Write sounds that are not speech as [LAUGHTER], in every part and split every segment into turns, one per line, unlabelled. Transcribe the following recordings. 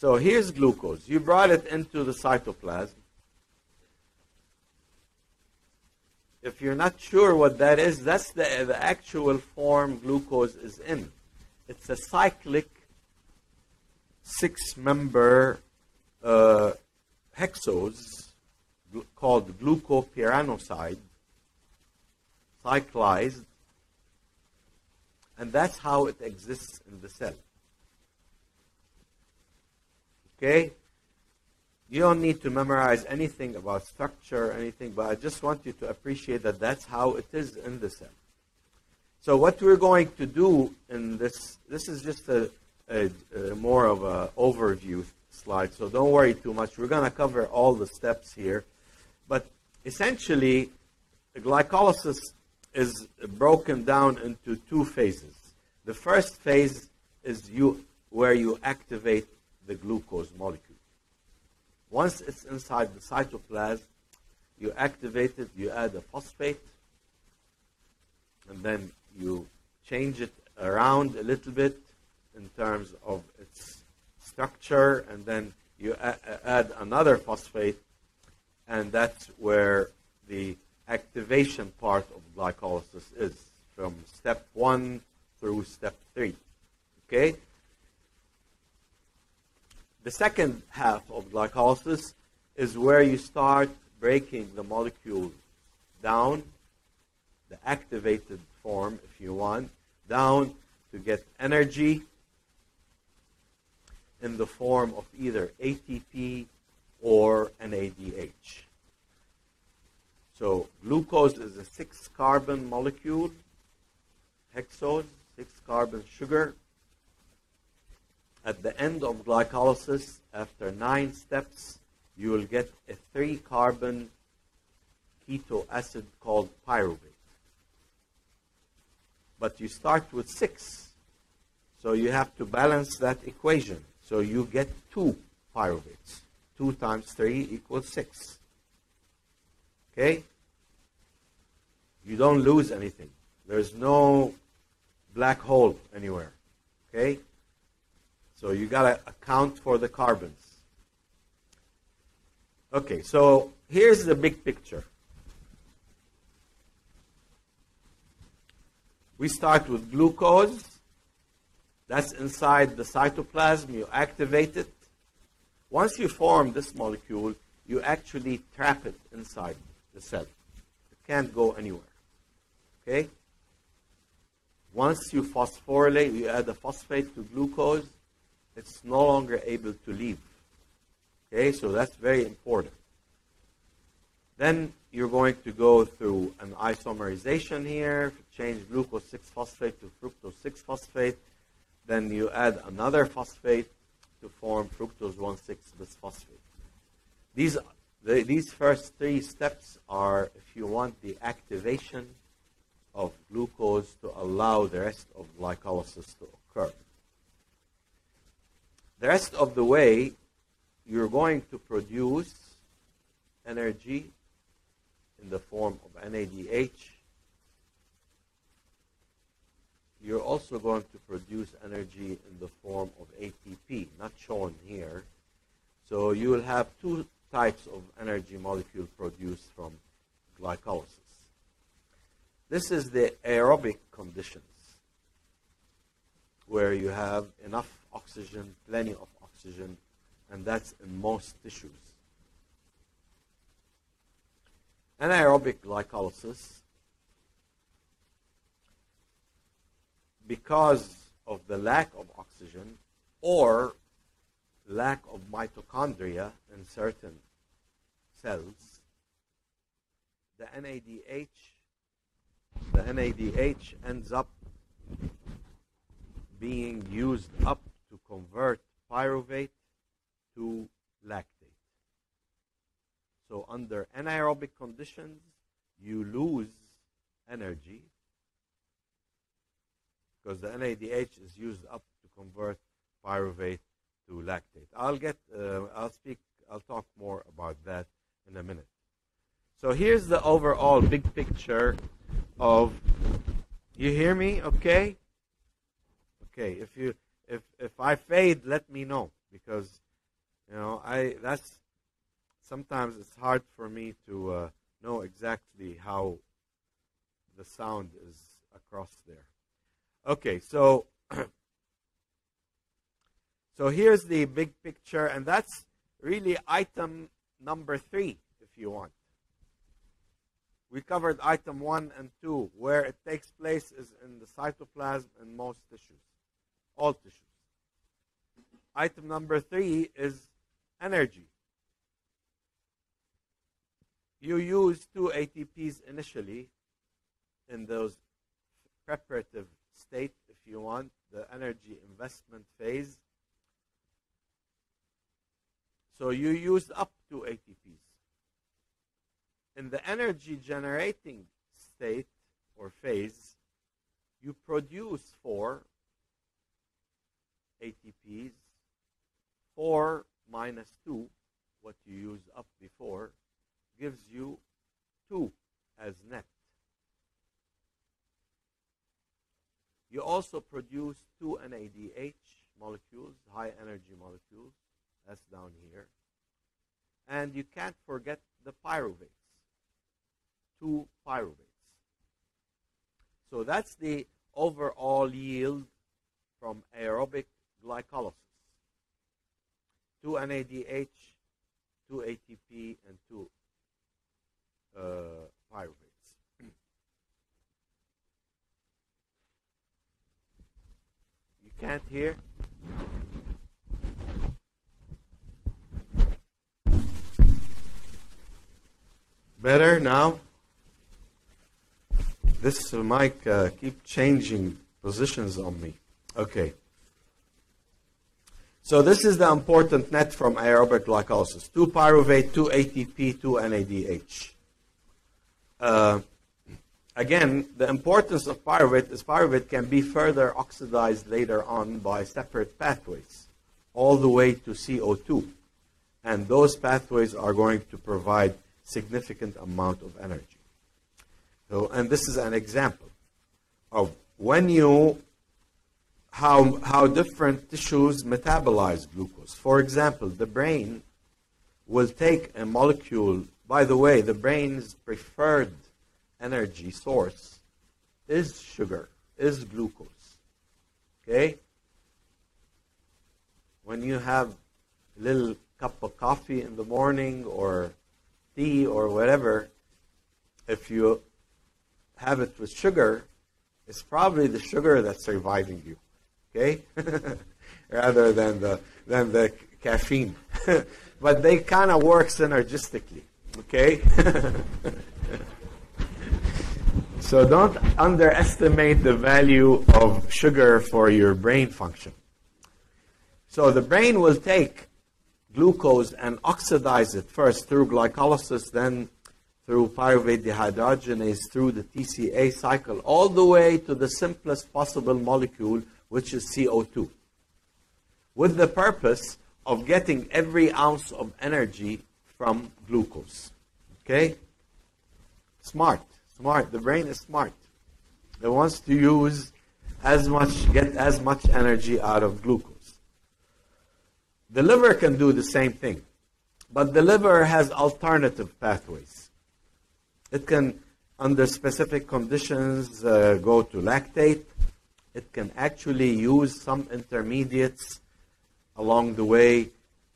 So here's glucose. You brought it into the cytoplasm. If you're not sure what that is, that's the, the actual form glucose is in. It's a cyclic six member uh, hexose gl- called glucopyranoside, cyclized, and that's how it exists in the cell. Okay? You don't need to memorize anything about structure or anything, but I just want you to appreciate that that's how it is in the cell. So what we're going to do in this, this is just a, a, a more of an overview slide, so don't worry too much. We're going to cover all the steps here. But essentially, glycolysis is broken down into two phases. The first phase is you, where you activate the glucose molecule. Once it's inside the cytoplasm, you activate it, you add a phosphate, and then you change it around a little bit in terms of its structure, and then you add another phosphate, and that's where the activation part of glycolysis is from step one through step three. Okay? The second half of glycolysis is where you start breaking the molecule down, the activated form, if you want, down to get energy in the form of either ATP or NADH. So glucose is a six carbon molecule, hexose, six carbon sugar. At the end of glycolysis, after nine steps, you will get a three carbon keto acid called pyruvate. But you start with six. So you have to balance that equation. So you get two pyruvates. Two times three equals six. Okay? You don't lose anything. There's no black hole anywhere. Okay? So you got to account for the carbons. Okay, so here's the big picture. We start with glucose. That's inside the cytoplasm. You activate it. Once you form this molecule, you actually trap it inside the cell. It can't go anywhere. Okay? Once you phosphorylate, you add a phosphate to glucose, it's no longer able to leave. Okay, so that's very important. Then you're going to go through an isomerization here, change glucose 6 phosphate to fructose 6 phosphate. Then you add another phosphate to form fructose 1 6 bisphosphate. These, the, these first three steps are, if you want, the activation of glucose to allow the rest of glycolysis to occur. The rest of the way, you're going to produce energy in the form of NADH. You're also going to produce energy in the form of ATP, not shown here. So you will have two types of energy molecule produced from glycolysis. This is the aerobic conditions where you have enough oxygen, plenty of oxygen, and that's in most tissues. Anaerobic glycolysis, because of the lack of oxygen or lack of mitochondria in certain cells, the NADH the NADH ends up being used up convert pyruvate to lactate. So under anaerobic conditions, you lose energy because the NADH is used up to convert pyruvate to lactate. I'll get, uh, I'll speak, I'll talk more about that in a minute. So here's the overall big picture of you hear me okay okay if you if if i fade let me know because You know, I that's sometimes it's hard for me to uh, know exactly how the sound is across there. Okay, so [CLEARS THROAT] so here's the big picture, and that's really item number three, if you want. We covered item one and two. Where it takes place is in the cytoplasm and most tissues, all tissues. Item number three is energy. You use two ATPs initially in those preparative state, if you want, the energy investment phase. So you use up two ATPs. In the energy generating state or phase, you produce four ATPs, four minus two, what you used up before, gives you two as net. You also produce two NADH molecules, high energy molecules. That's down here. And you can't forget the pyruvates, two pyruvates. So that's the overall yield from aerobic glycolysis. Two NADH, two ATP, and two uh, pyruvates. [CLEARS THROAT] you can't hear? Better now? This mic uh, keep changing positions on me. Okay. So this is the important net from aerobic glycolysis. 2 pyruvate, 2 ATP, 2 NADH. Uh, again, the importance of pyruvate is pyruvate can be further oxidized later on by separate pathways, all the way to CO2. And those pathways are going to provide significant amount of energy. So, and this is an example of when you how how different tissues metabolize glucose. For example, the brain will take a molecule. By the way, the brain's preferred energy source is sugar, is glucose. Okay? When you have a little cup of coffee in the morning or tea or whatever, if you have it with sugar, it's probably the sugar that's surviving you. Okay? [LAUGHS] Rather than the than the caffeine. [LAUGHS] but they kind of work synergistically. Okay? [LAUGHS] so don't underestimate the value of sugar for your brain function. So the brain will take glucose and oxidize it first through glycolysis, then through pyruvate dehydrogenase, through the TCA cycle, all the way to the simplest possible molecule, which is CO2, with the purpose of getting every ounce of energy from glucose. Okay? Smart. Smart. The brain is smart. It wants to use as much, get as much energy out of glucose. The liver can do the same thing, but the liver has alternative pathways. It can, under specific conditions, uh, go to lactate. It can actually use some intermediates along the way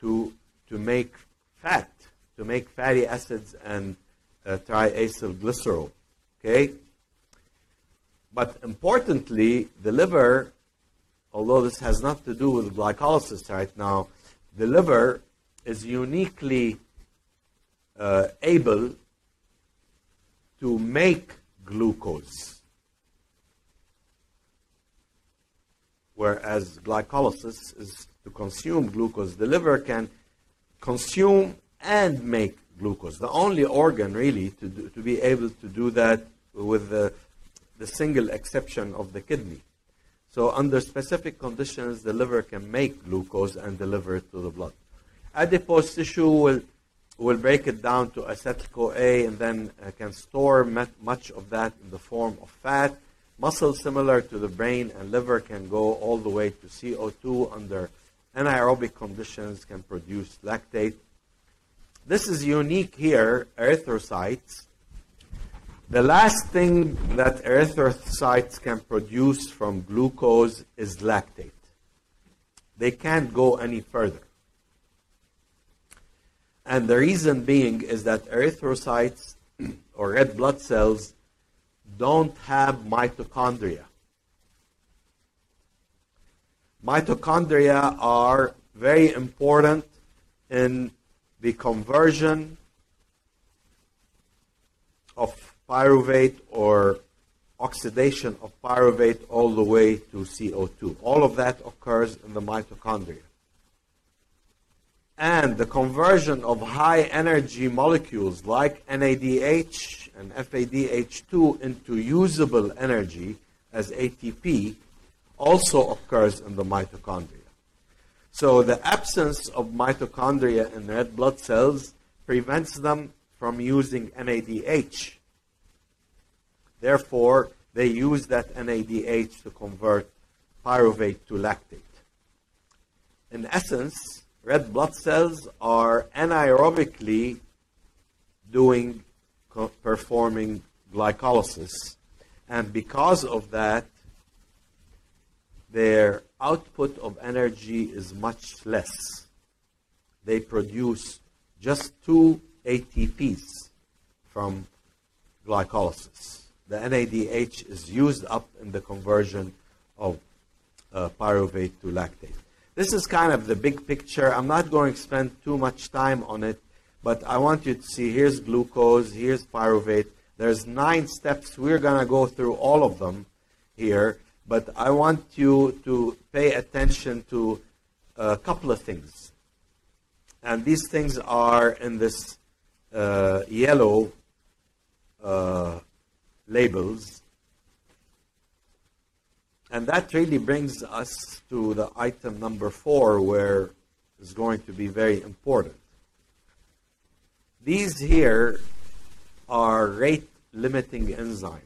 to, to make fat, to make fatty acids and uh, triacylglycerol. Okay? But importantly, the liver, although this has not to do with glycolysis right now, the liver is uniquely uh, able to make glucose, whereas glycolysis is to consume glucose. The liver can consume and make glucose. The only organ, really, to, do, to be able to do that with the, the single exception of the kidney. So under specific conditions, the liver can make glucose and deliver it to the blood. Adipose tissue will, will break it down to acetyl-CoA and then uh, can store much of that in the form of fat. Muscle, similar to the brain and liver, can go all the way to CO2 under anaerobic conditions can produce lactate. This is unique here, erythrocytes. The last thing that erythrocytes can produce from glucose is lactate. They can't go any further. And the reason being is that erythrocytes or red blood cells don't have mitochondria. Mitochondria are very important in the conversion of pyruvate or oxidation of pyruvate all the way to CO2. All of that occurs in the mitochondria. And the conversion of high energy molecules like NADH and FADH2 into usable energy as ATP also occurs in the mitochondria. So the absence of mitochondria in red blood cells prevents them from using NADH. Therefore, they use that NADH to convert pyruvate to lactate. In essence, red blood cells are anaerobically doing performing glycolysis. And because of that their output of energy is much less. They produce just two ATPs from glycolysis. The NADH is used up in the conversion of uh, pyruvate to lactate this is kind of the big picture. I'm not going to spend too much time on it, but I want you to see here's glucose, here's pyruvate. There's nine steps. We're going to go through all of them here, but I want you to pay attention to a couple of things. And these things are in this uh, yellow uh, labels. And that really brings us to the item number four, where is going to be very important. These here are rate limiting enzymes.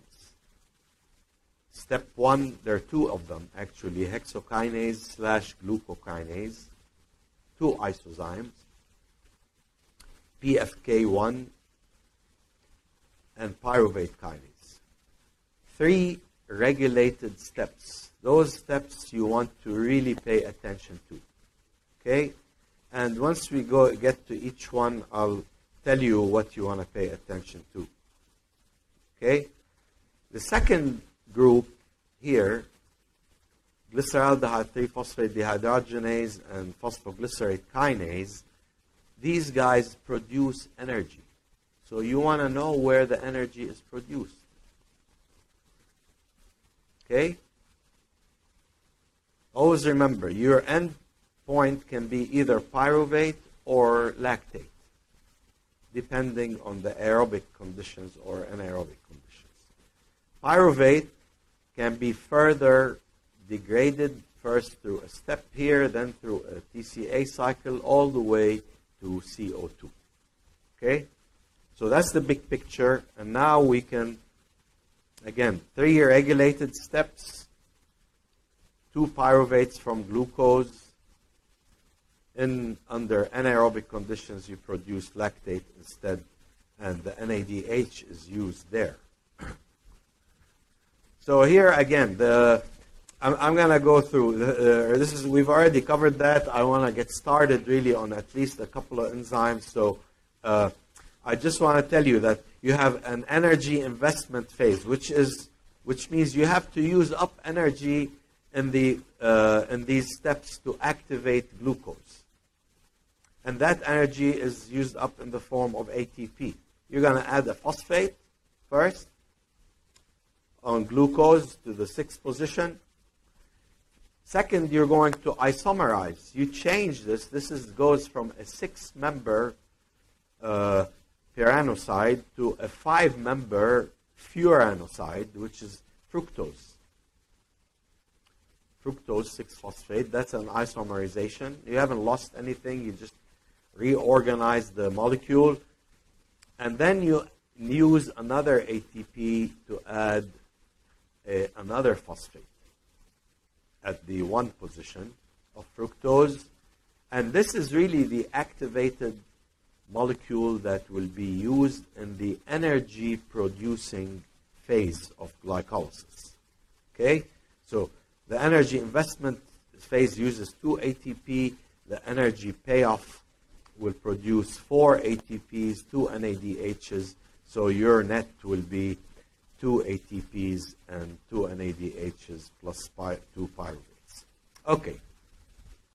Step one, there are two of them actually hexokinase slash glucokinase, two isozymes, PFK1 and pyruvate kinase. Three regulated steps. Those steps you want to really pay attention to. Okay? And once we go get to each one, I'll tell you what you want to pay attention to. Okay? The second group here, glyceraldehyde 3-phosphate dehydrogenase and phosphoglycerate kinase, these guys produce energy. So you want to know where the energy is produced. Okay? Always remember, your end point can be either pyruvate or lactate, depending on the aerobic conditions or anaerobic conditions. Pyruvate can be further degraded first through a step here, then through a TCA cycle, all the way to CO2. Okay? So that's the big picture, and now we can Again, three regulated steps, two pyruvates from glucose. In under anaerobic conditions, you produce lactate instead, and the NADH is used there. [CLEARS THROAT] so here again, the I'm, I'm going to go through. Uh, this is we've already covered that. I want to get started really on at least a couple of enzymes. So uh, I just want to tell you that you have an energy investment phase, which is which means you have to use up energy in the uh, in these steps to activate glucose, and that energy is used up in the form of ATP. You're going to add a phosphate first on glucose to the sixth position. Second, you're going to isomerize. You change this. This is, goes from a six-member uh, pyranoside to a five-member furanoside, which is fructose. Fructose 6-phosphate, that's an isomerization. You haven't lost anything, you just reorganize the molecule. And then you use another ATP to add a, another phosphate at the one position of fructose. And this is really the activated molecule that will be used in the energy producing phase of glycolysis. Okay? So the energy investment phase uses 2 ATP. The energy payoff will produce 4 ATPs, 2 NADHs. So your net will be 2 ATPs and 2 NADHs plus 2 pyruvates. Okay.